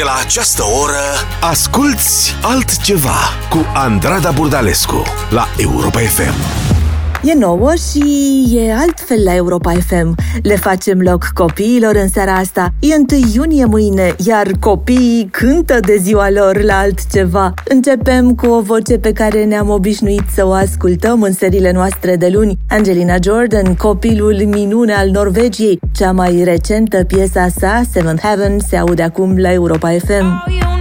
De la această oră, asculți altceva cu Andrada Burdalescu la Europa FM. E nouă și e altfel la Europa FM. Le facem loc copiilor în seara asta. E 1 iunie mâine, iar copiii cântă de ziua lor la altceva. Începem cu o voce pe care ne-am obișnuit să o ascultăm în seriile noastre de luni. Angelina Jordan, copilul minune al Norvegiei. Cea mai recentă piesa sa, Seventh Heaven, se aude acum la Europa FM. Oh, you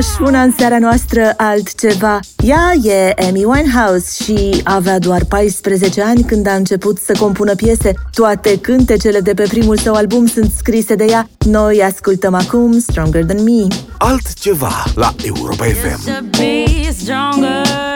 know. una și una în seara noastră altceva. Ea e Amy Winehouse și avea doar 14 ani când a început să compună piese. Toate cântecele de pe primul său album sunt scrise de ea. Noi ascultăm acum Stronger Than Me. Altceva la Europa FM. You've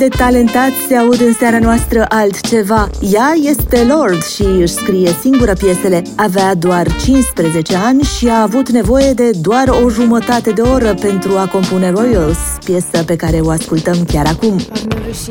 de talentați se aud în seara noastră altceva. Ea este Lord și își scrie singură piesele. Avea doar 15 ani și a avut nevoie de doar o jumătate de oră pentru a compune Royals, piesă pe care o ascultăm chiar acum. Și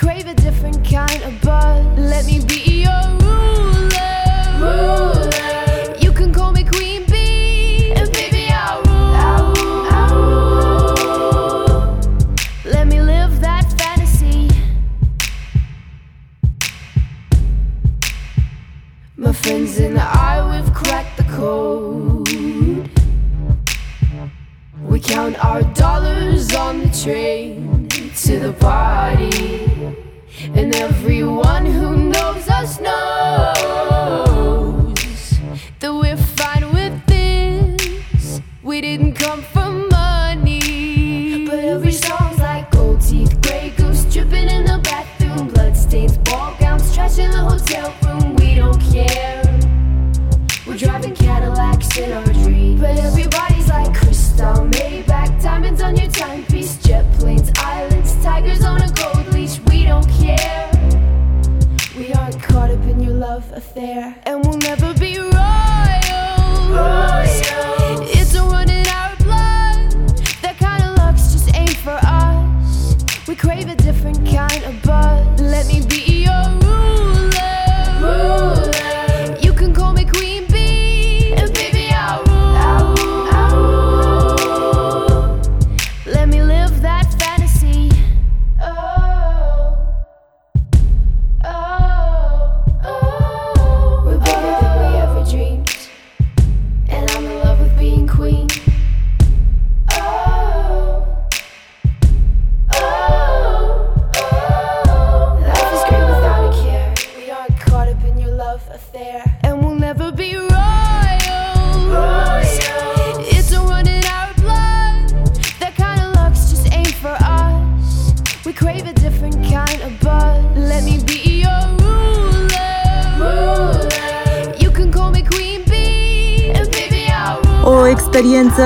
Crave a different kind of buzz. Let me be your ruler. ruler. You can call me queen bee, and baby I'll rule. I'll rule. Let me live that fantasy. My friends and I, we've cracked the code. We count our dollars on the train to the party. And everyone who knows us knows that we're fine with this. We didn't come for money. But every song's like gold teeth, Grey Goose dripping in the bathroom, bloodstains, ball gowns, trash in the hotel love affair, and we'll never be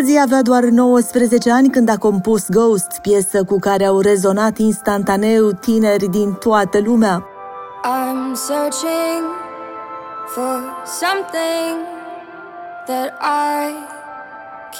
Halsey avea doar 19 ani când a compus Ghost, piesă cu care au rezonat instantaneu tineri din toată lumea. I'm searching for something that I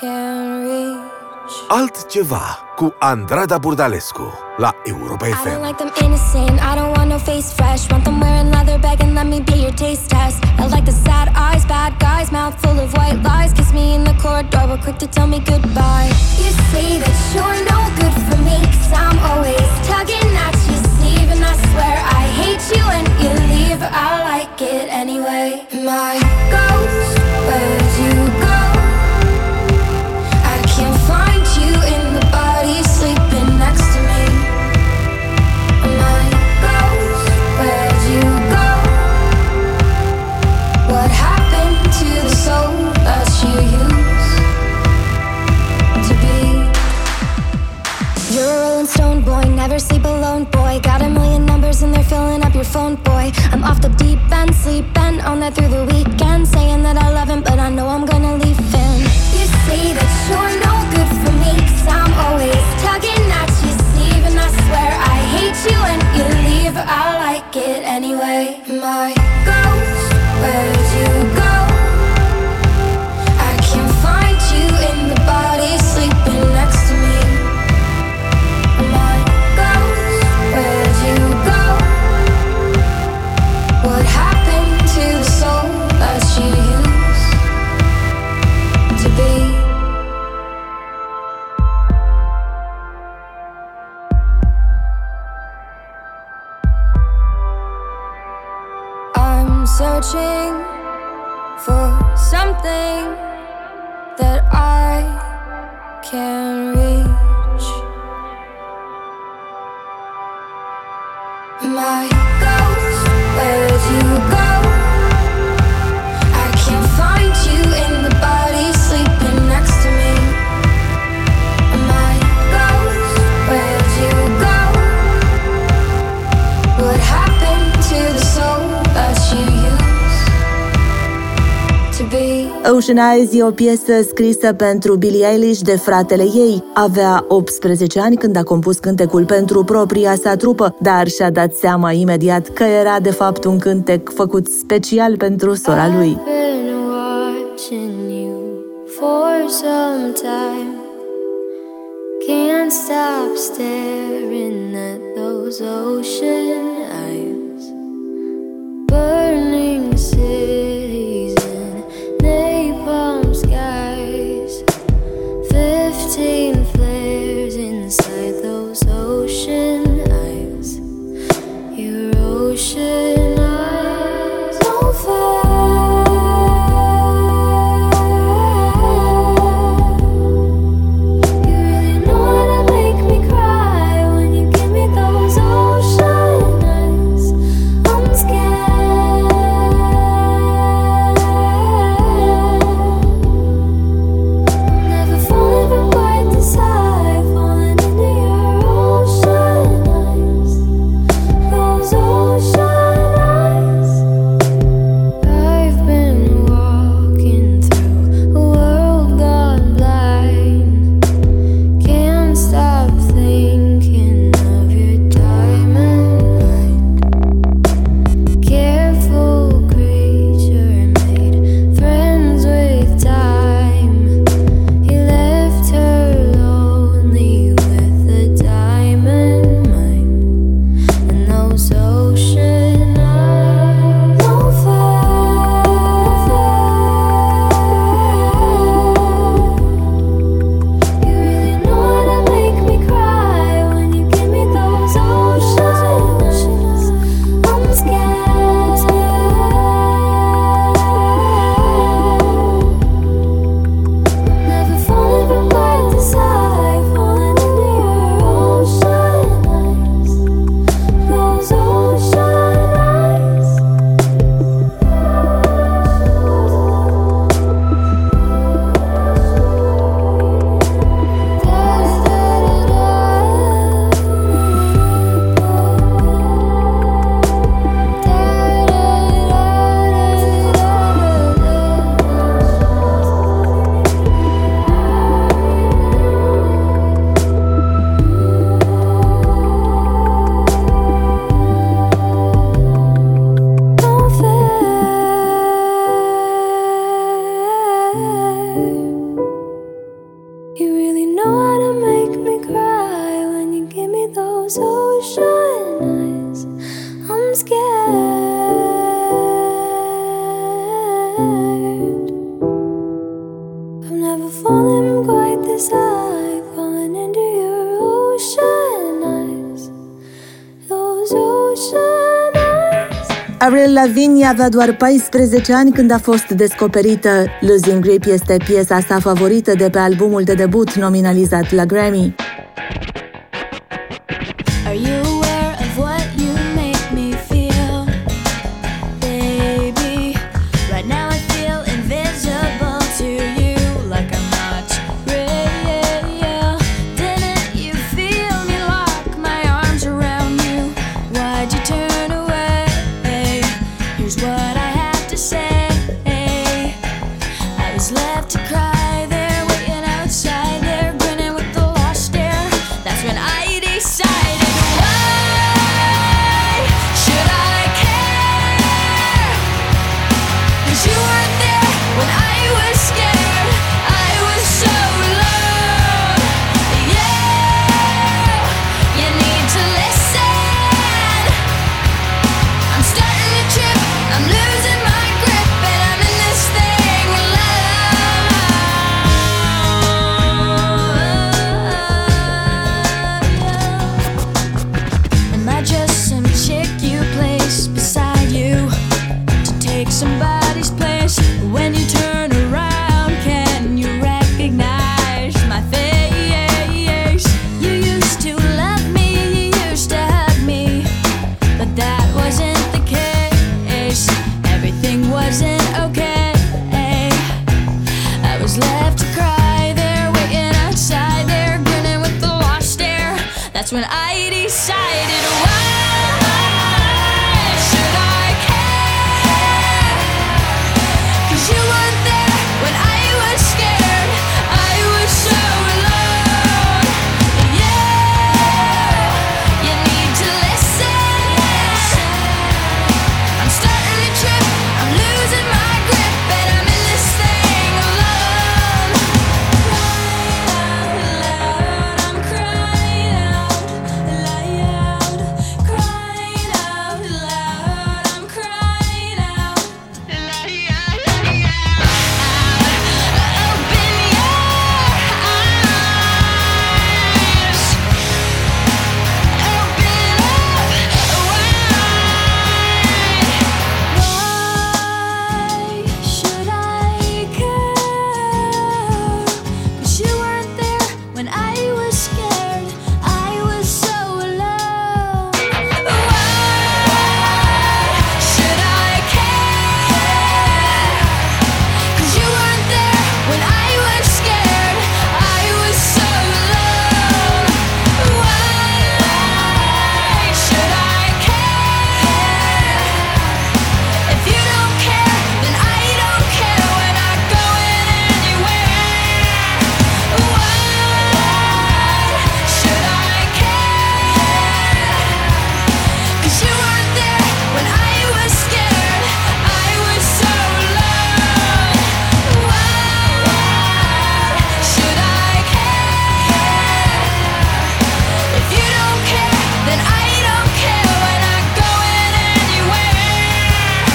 can reach. Altceva cu Andrada Burdalescu la Europa FM. I don't like them innocent, I don't want no face fresh. Want them wearing leather bag and let me be your taste test. I like the sad eyes, bad guys, mouth full of white lies. Kiss me in the corridor, but quick to tell me goodbye. You say that you're no good for me, cause I'm always tugging at your sleeve. And I swear I hate you and you leave, I like it anyway. My ghost. Way. phone, boy. Got a million numbers and they're filling up your phone, boy. I'm off the deep end, sleeping on that through the weekend. Saying that I love him, but I know I'm gonna. My ghost, where'd you go? Ocean Eyes e o piesă scrisă pentru Billie Eilish de fratele ei. Avea 18 ani când a compus cântecul pentru propria sa trupă, dar și-a dat seama imediat că era de fapt un cântec făcut special pentru sora lui. for some time. Can't stop staring at those ocean eyes, burning Avril Lavigne avea doar 14 ani când a fost descoperită. Losing Grip este piesa sa favorită de pe albumul de debut nominalizat la Grammy.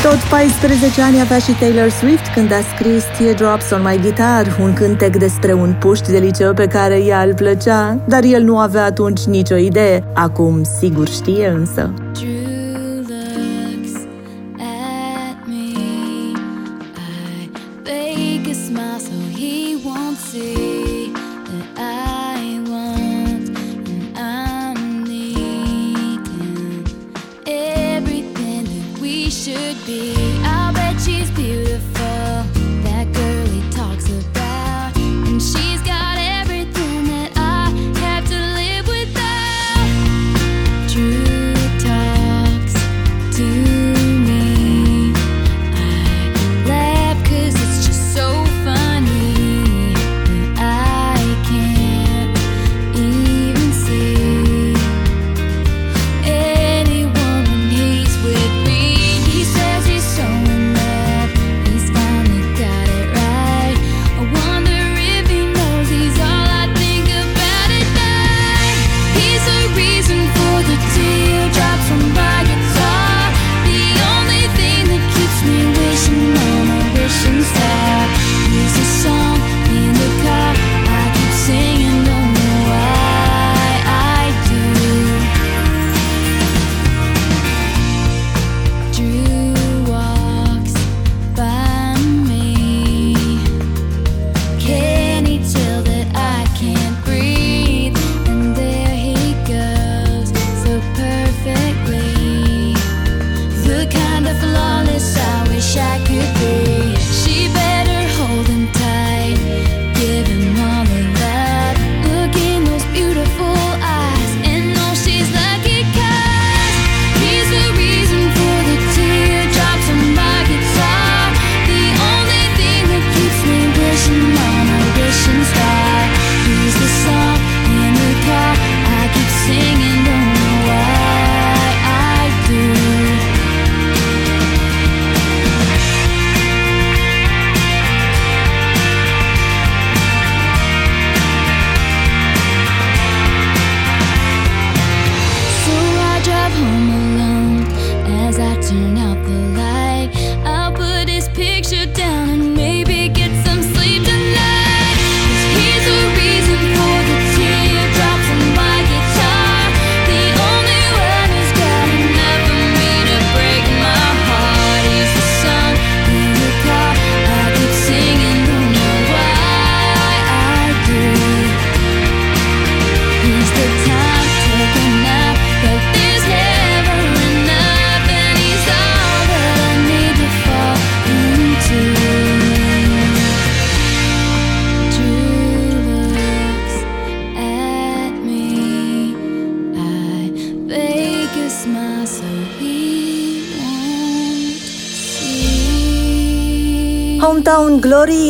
Tot 14 ani avea și Taylor Swift când a scris Teardrops on My Guitar, un cântec despre un puști de liceu pe care ea îl plăcea, dar el nu avea atunci nicio idee. Acum sigur știe însă.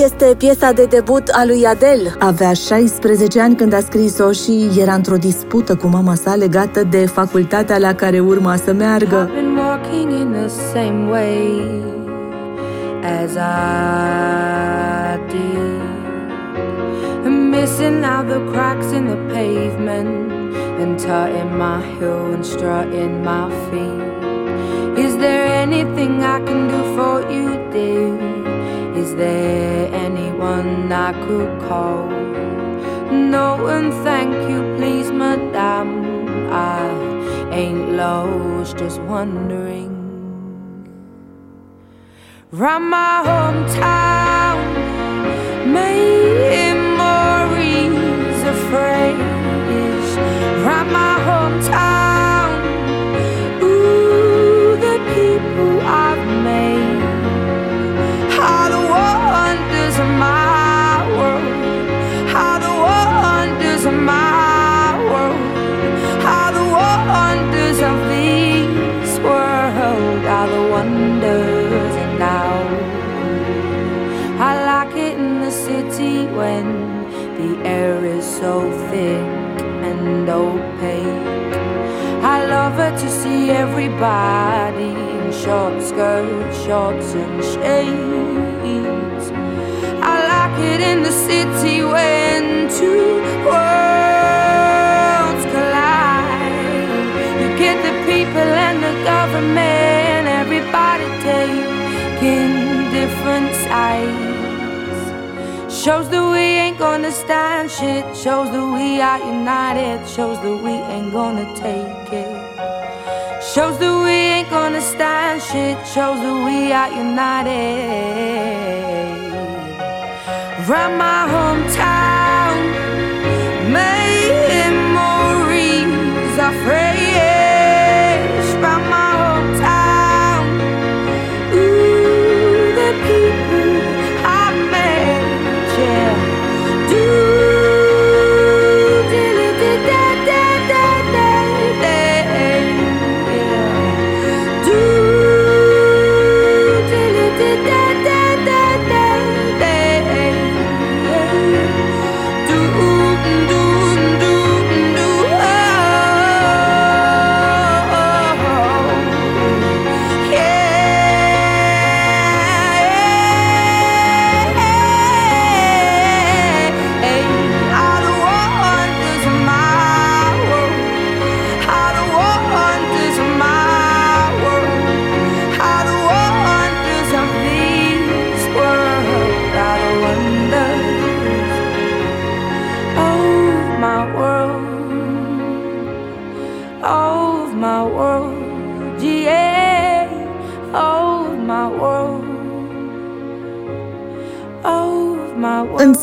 Este piesa de debut a lui Adele. Avea 16 ani când a scris-o și era într-o dispută cu mama sa legată de facultatea la care urma să meargă. Missing out the cracks in the pavement and tutting my heel and strutting my feet. Anyone I could call? No, and thank you, please, madame. I ain't lost, just wondering. Round my hometown, memories of phrase. Round my opaque. I love her to see everybody in short skirts, shorts, and shades. I like it in the city when two worlds collide. You get the people and the government, Shows that we ain't gonna stand shit. Shows that we are united. Shows that we ain't gonna take it. Shows that we ain't gonna stand shit. Shows that we are united. From my hometown, memories.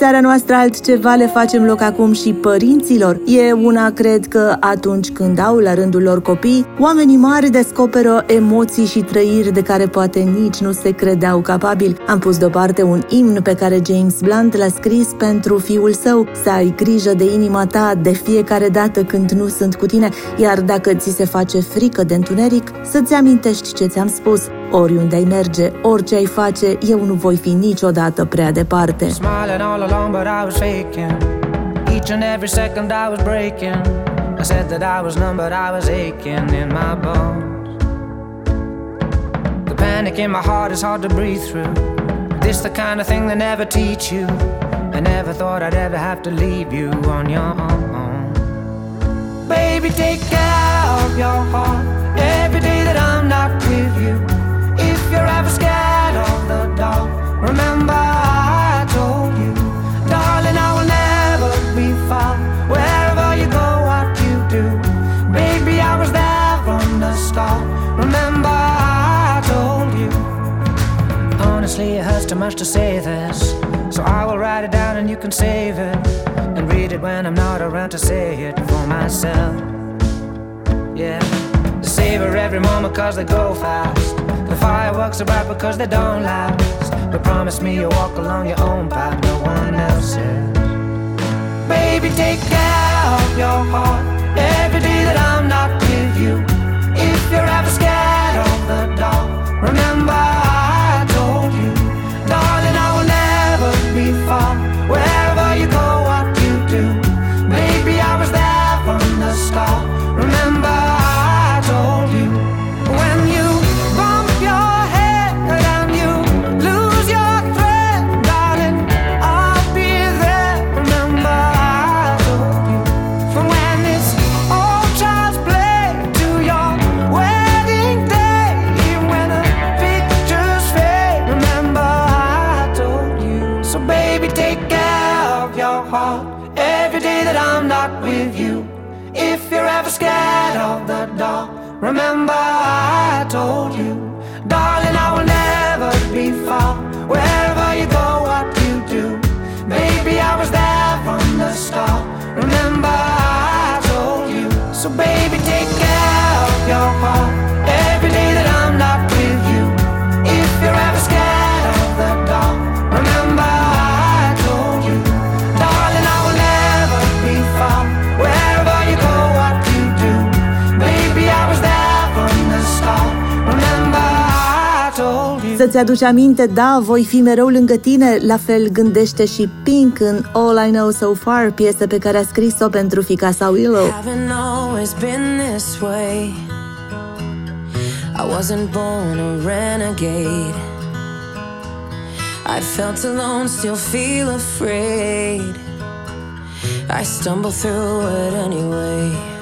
My world. În seara noastră altceva le facem loc acum și părinților. E una, cred că atunci când au la rândul lor copii, oamenii mari descoperă emoții și trăiri de care poate nici nu se credeau capabili. Am pus deoparte un imn pe care James Blunt l-a scris pentru fiul său, să ai grijă de inima ta de fiecare dată când nu sunt cu tine, iar dacă ți se face frică de întuneric, să-ți amintești ce ți-am spus. Oriunde ai merge, orice ai face, eu nu voi fi niciodată prea departe. Each and every second I was breaking. I said that I was numb, but I was aching in my bones. The panic in my heart is hard to breathe through. This the kind of thing they never teach you. I never thought I'd ever have to leave you on your own. Baby, take care of your heart every day that I'm not with you. If scared of the dark, remember I told you, darling, I will never be far. Wherever you go, what you do, baby, I was there from the start. Remember I told you. Honestly, it hurts too much to say this. So I will write it down and you can save it. And read it when I'm not around to say it for myself. Yeah. Savor every moment cause they go fast. The fireworks are bright because they don't last. But promise me you'll walk along your own path, no one else's. Baby, take care of your heart every day that I'm not with you. If you're ever scared of the dark, remember your heart every day that I'm not with you. If you're ever scared of the dark, remember I told you, darling, I will never be far. Wherever you go, what you do, baby, I was there from the start. Remember I told you, so baby, take care of your heart Să-ți aduci aminte, da, voi fi mereu lângă tine, la fel gândește și Pink în All I Know So Far, piesă pe care a scris-o pentru fica sa Willow. Haven't always been this way. I wasn't born a renegade. I felt alone, still feel afraid. I stumble through it anyway.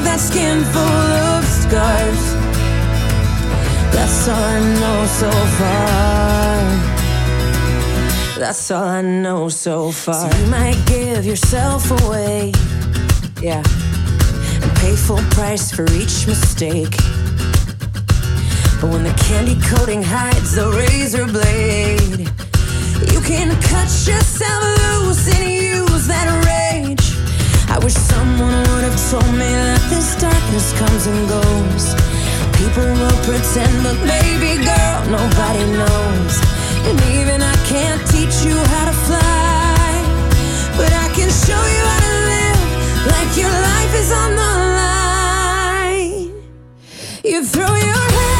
of that skin full of scars. That's all I know so far. So far. You might give yourself away, yeah, pay full price for each mistake. But when the candy coating hides the razor blade, you can cut yourself loose and use that rage. I wish someone would have told me that this darkness comes and goes. People will pretend, but baby girl, nobody knows. And even I can't teach you how to fly, but I can show you how to live like your life is on. You throw your head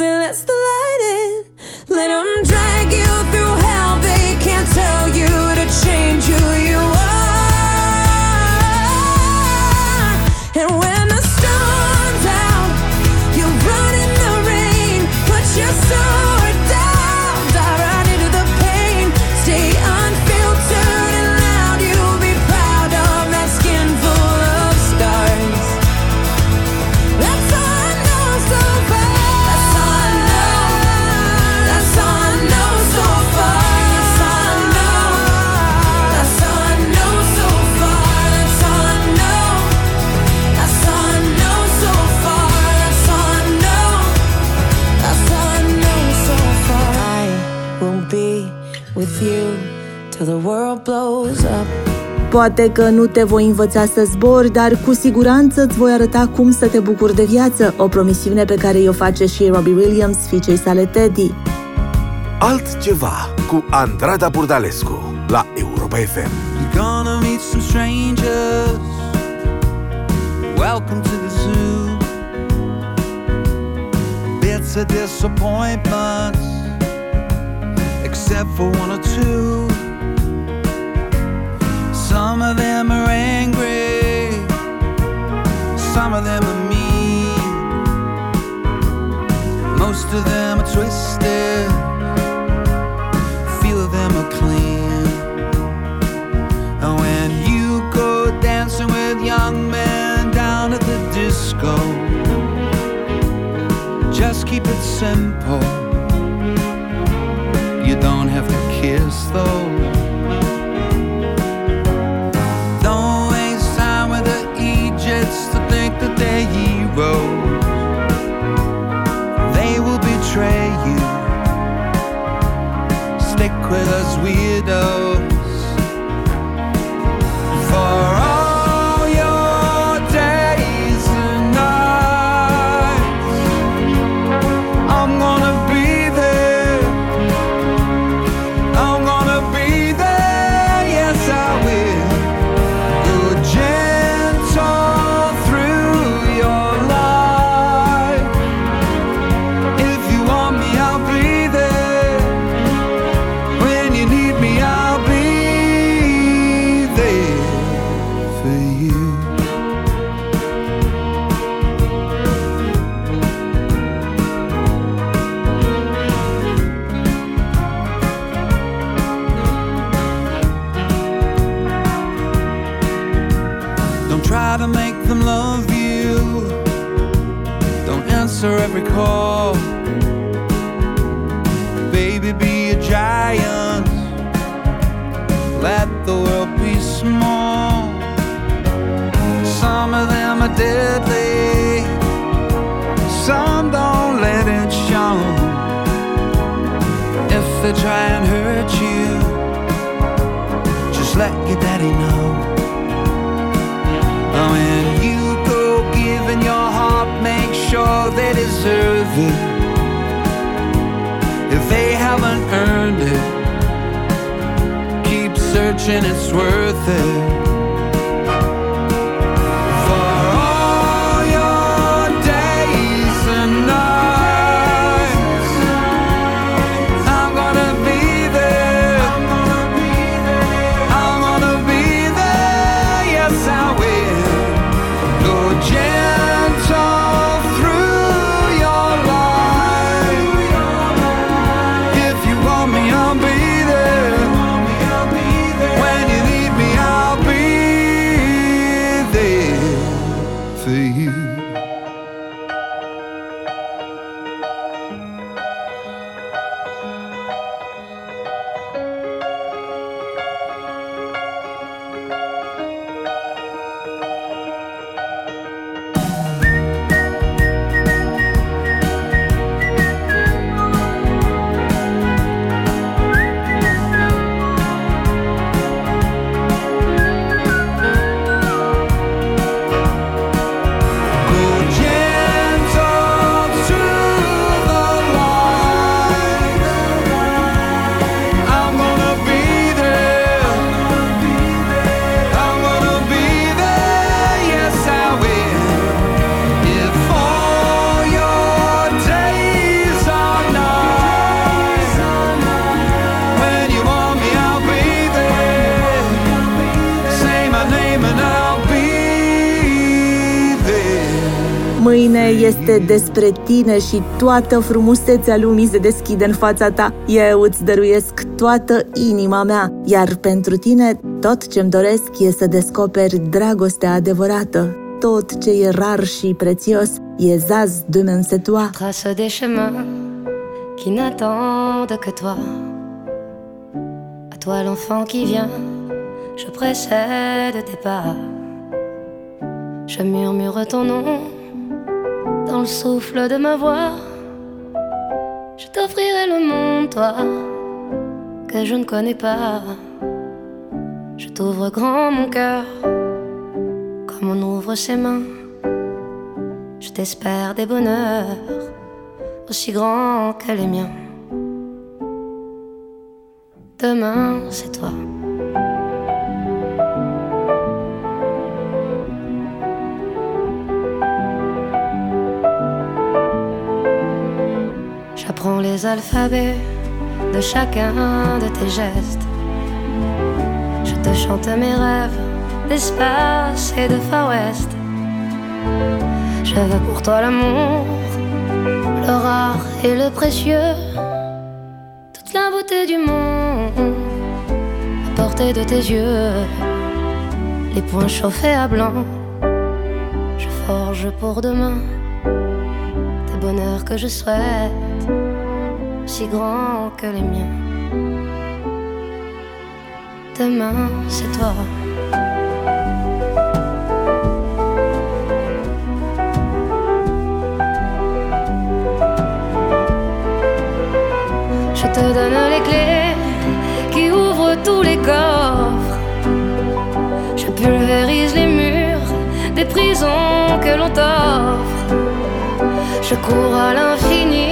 it lets the light in. Let Poate că nu te voi învăța să zbori, dar cu siguranță îți voi arăta cum să te bucuri de viață, o promisiune pe care o face și Robbie Williams, fiicei sale Teddy. Altceva cu Andrada Burdalescu la Europa FM. You're gonna meet some strangers. Welcome to the zoo. Bits of disappointments, except for one or two. Some of them are angry, some of them are mean. Most of them are twisted, few of them are clean. And when you go dancing with young men down at the disco, just keep it simple. us though. Este despre tine și toată frumusețea lumii se deschide în fața ta. Eu îți dăruiesc toată inima mea, iar pentru tine tot ce-mi doresc e să descoperi dragostea adevărată. Tot ce e rar și prețios e zaz demain c'est toi. trace des chemins qui n'attendent que toi. À toi l'enfant qui vient, je précède tes pas. Je murmure ton nom dans le souffle de ma voix. Je t'offrirai le monde, toi, que je ne connais pas. Je t'ouvre grand mon cœur, comme on ouvre ses mains. Je t'espère des bonheurs aussi grands que les miens. Demain, c'est toi. J'apprends les alphabets de chacun de tes gestes. Je te chante mes rêves d'espace et de Far West. Je veux pour toi l'amour, le rare et le précieux, toute la beauté du monde à portée de tes yeux. Les poings chauffés à blanc, je forge pour demain des bonheurs que je souhaite, si grands que les miens. Demain, c'est toi. Je te donne les clés qui ouvrent tous les coffres. Je pulvérise les murs des prisons que l'on t'offre. Je cours à l'infini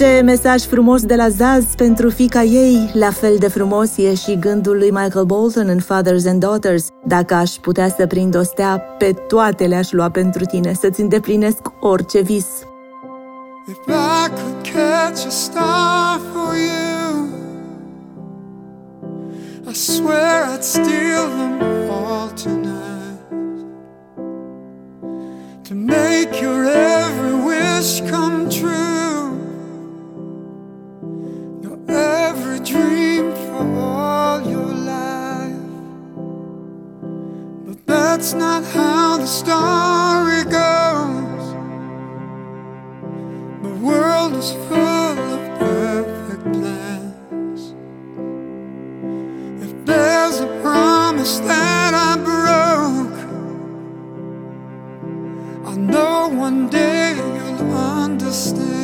Ce mesaj frumos de la Zaz pentru fica ei, la fel de frumos e și gândul lui Michael Bolton în Fathers and Daughters. Dacă aș putea să prind o stea, pe toate le-aș lua pentru tine, să-ți îndeplinesc orice vis. If I could catch a star for you, I swear I'd steal them all tonight to make your every wish come that's not how the story goes. The world is full of perfect plans. If there's a promise that I broke, I know one day you'll understand.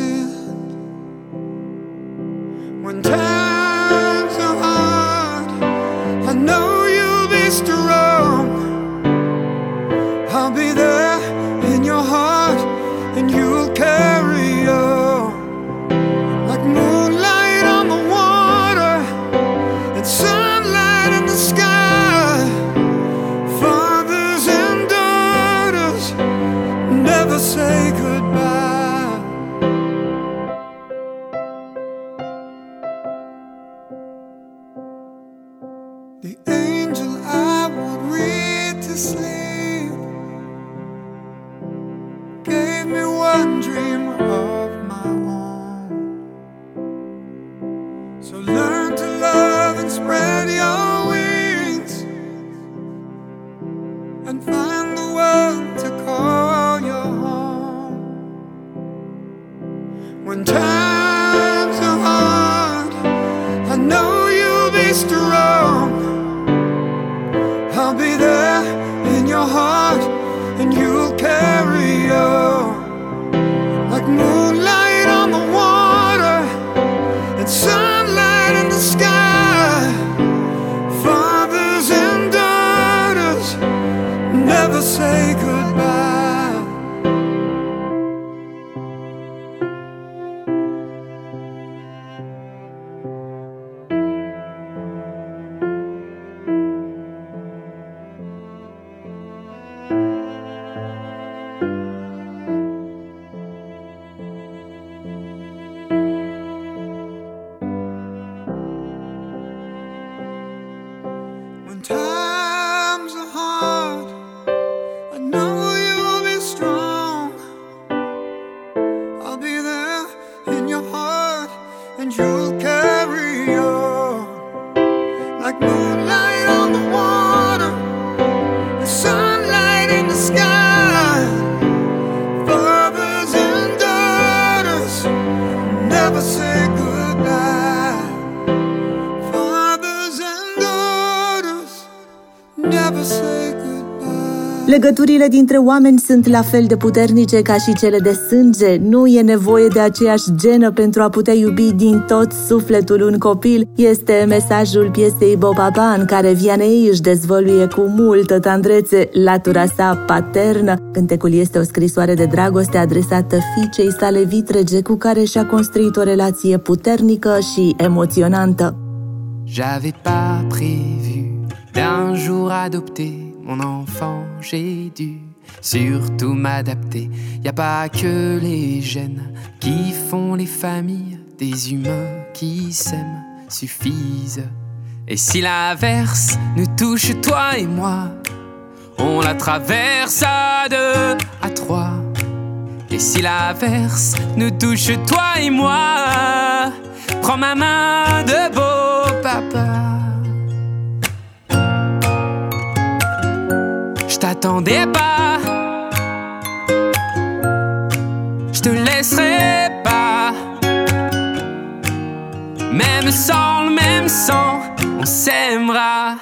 Legăturile dintre oameni sunt la fel de puternice ca și cele de sânge. Nu e nevoie de aceeași genă pentru a putea iubi din tot sufletul un copil. Este mesajul piesei Bobaba în care Vianei își dezvăluie cu multă tandrețe latura sa paternă. Cântecul este o scrisoare de dragoste adresată fiicei sale vitrege cu care și-a construit o relație puternică și emoționantă. J'avais pas prévu d'un jour adopter mon enfant. J'ai dû surtout m'adapter. Y a pas que les gènes qui font les familles, des humains qui s'aiment suffisent. Et si l'averse nous touche, toi et moi, on la traverse à deux, à trois. Et si l'averse nous touche, toi et moi, prends ma main de beau papa. Je t'attendais pas, je te laisserai pas. Même sans le même sang, on s'aimera.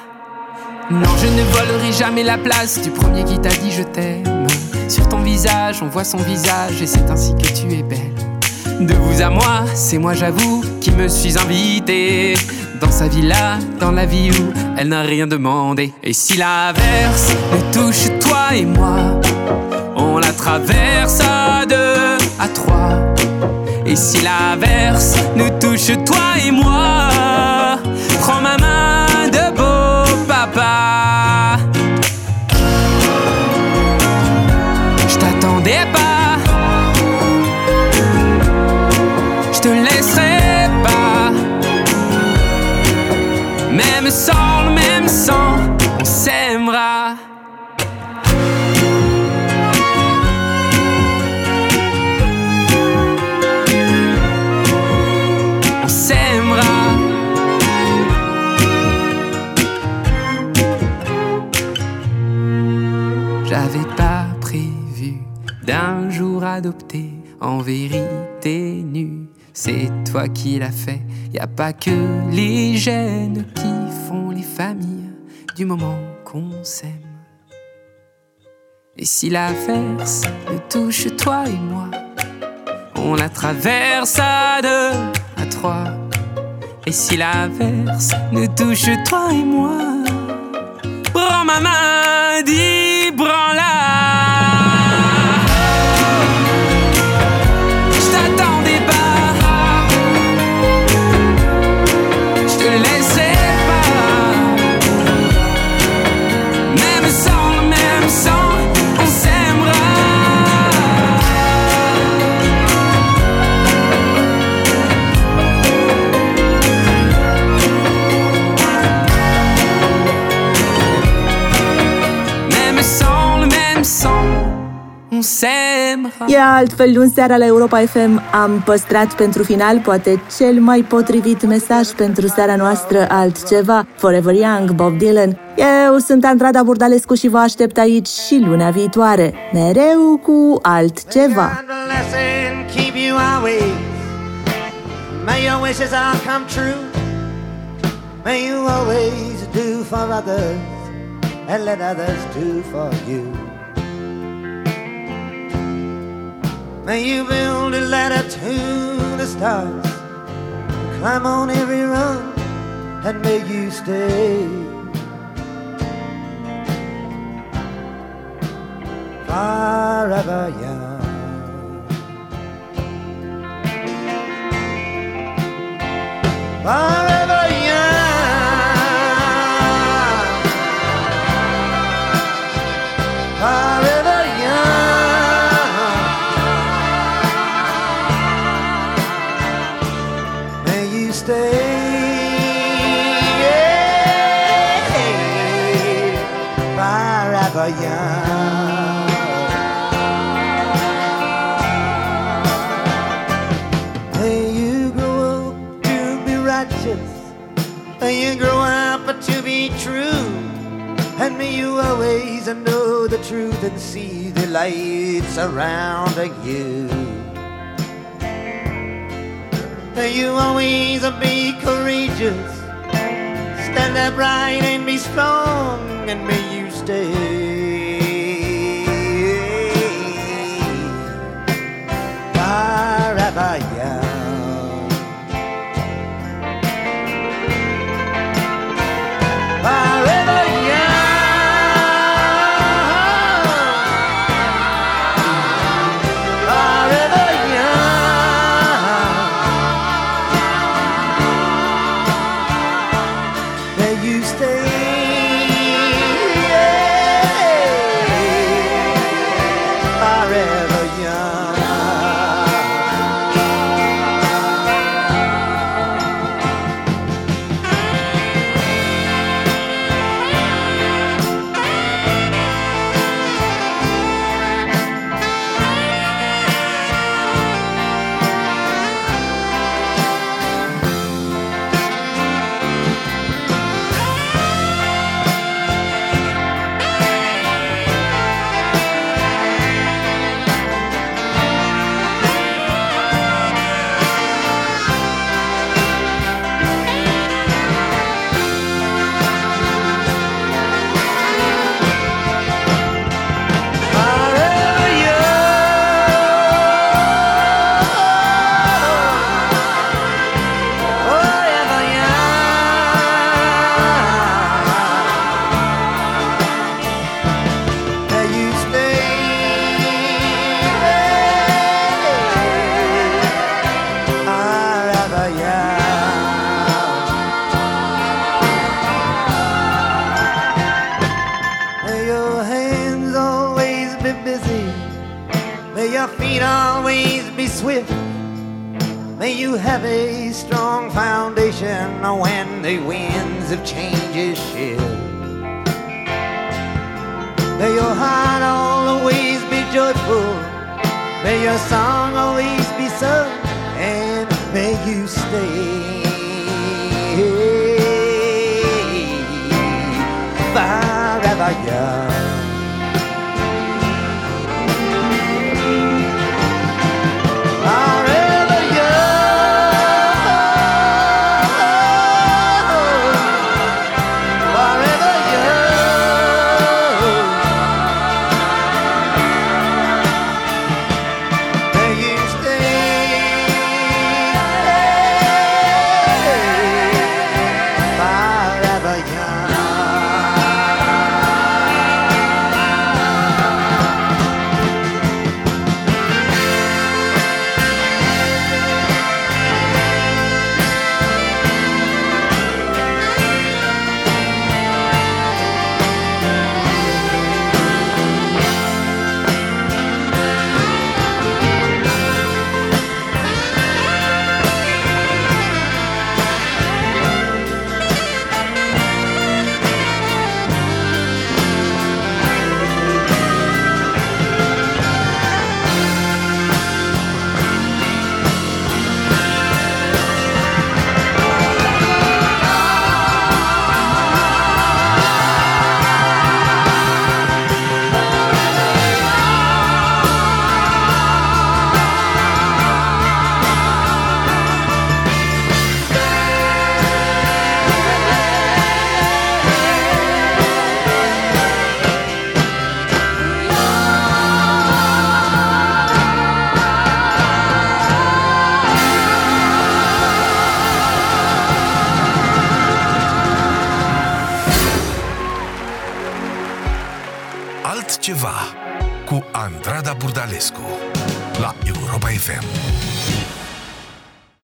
Non, je ne volerai jamais la place du premier qui t'a dit je t'aime. Sur ton visage, on voit son visage et c'est ainsi que tu es belle. De vous à moi, c'est moi j'avoue qui me suis invité dans sa villa, dans la vie où elle n'a rien demandé. Et si l'averse nous touche toi et moi, on la traverse à deux, à trois. Et si l'averse nous touche toi et moi, prends ma main en vérité nu. C'est toi qui l'as fait. Y a pas que les gènes qui font les familles du moment qu'on s'aime. Et si l'averse nous touche toi et moi, on la traverse à deux, à trois. Et si l'averse nous touche toi et moi, prends ma main, dis branla. E altfel, luni seara la Europa FM am păstrat pentru final poate cel mai potrivit mesaj pentru seara noastră altceva, Forever Young, Bob Dylan. Eu sunt Andrada Burdalescu și vă aștept aici și lunea viitoare, mereu cu altceva. God bless and keep you always. May your wishes all come true. May you always do for others and let others do for you. May you build a ladder to the stars, climb on every rung, and may you stay. Forever young. And see the light surrounding you. You always be courageous. Stand upright and be strong. And may you stay. Forever young.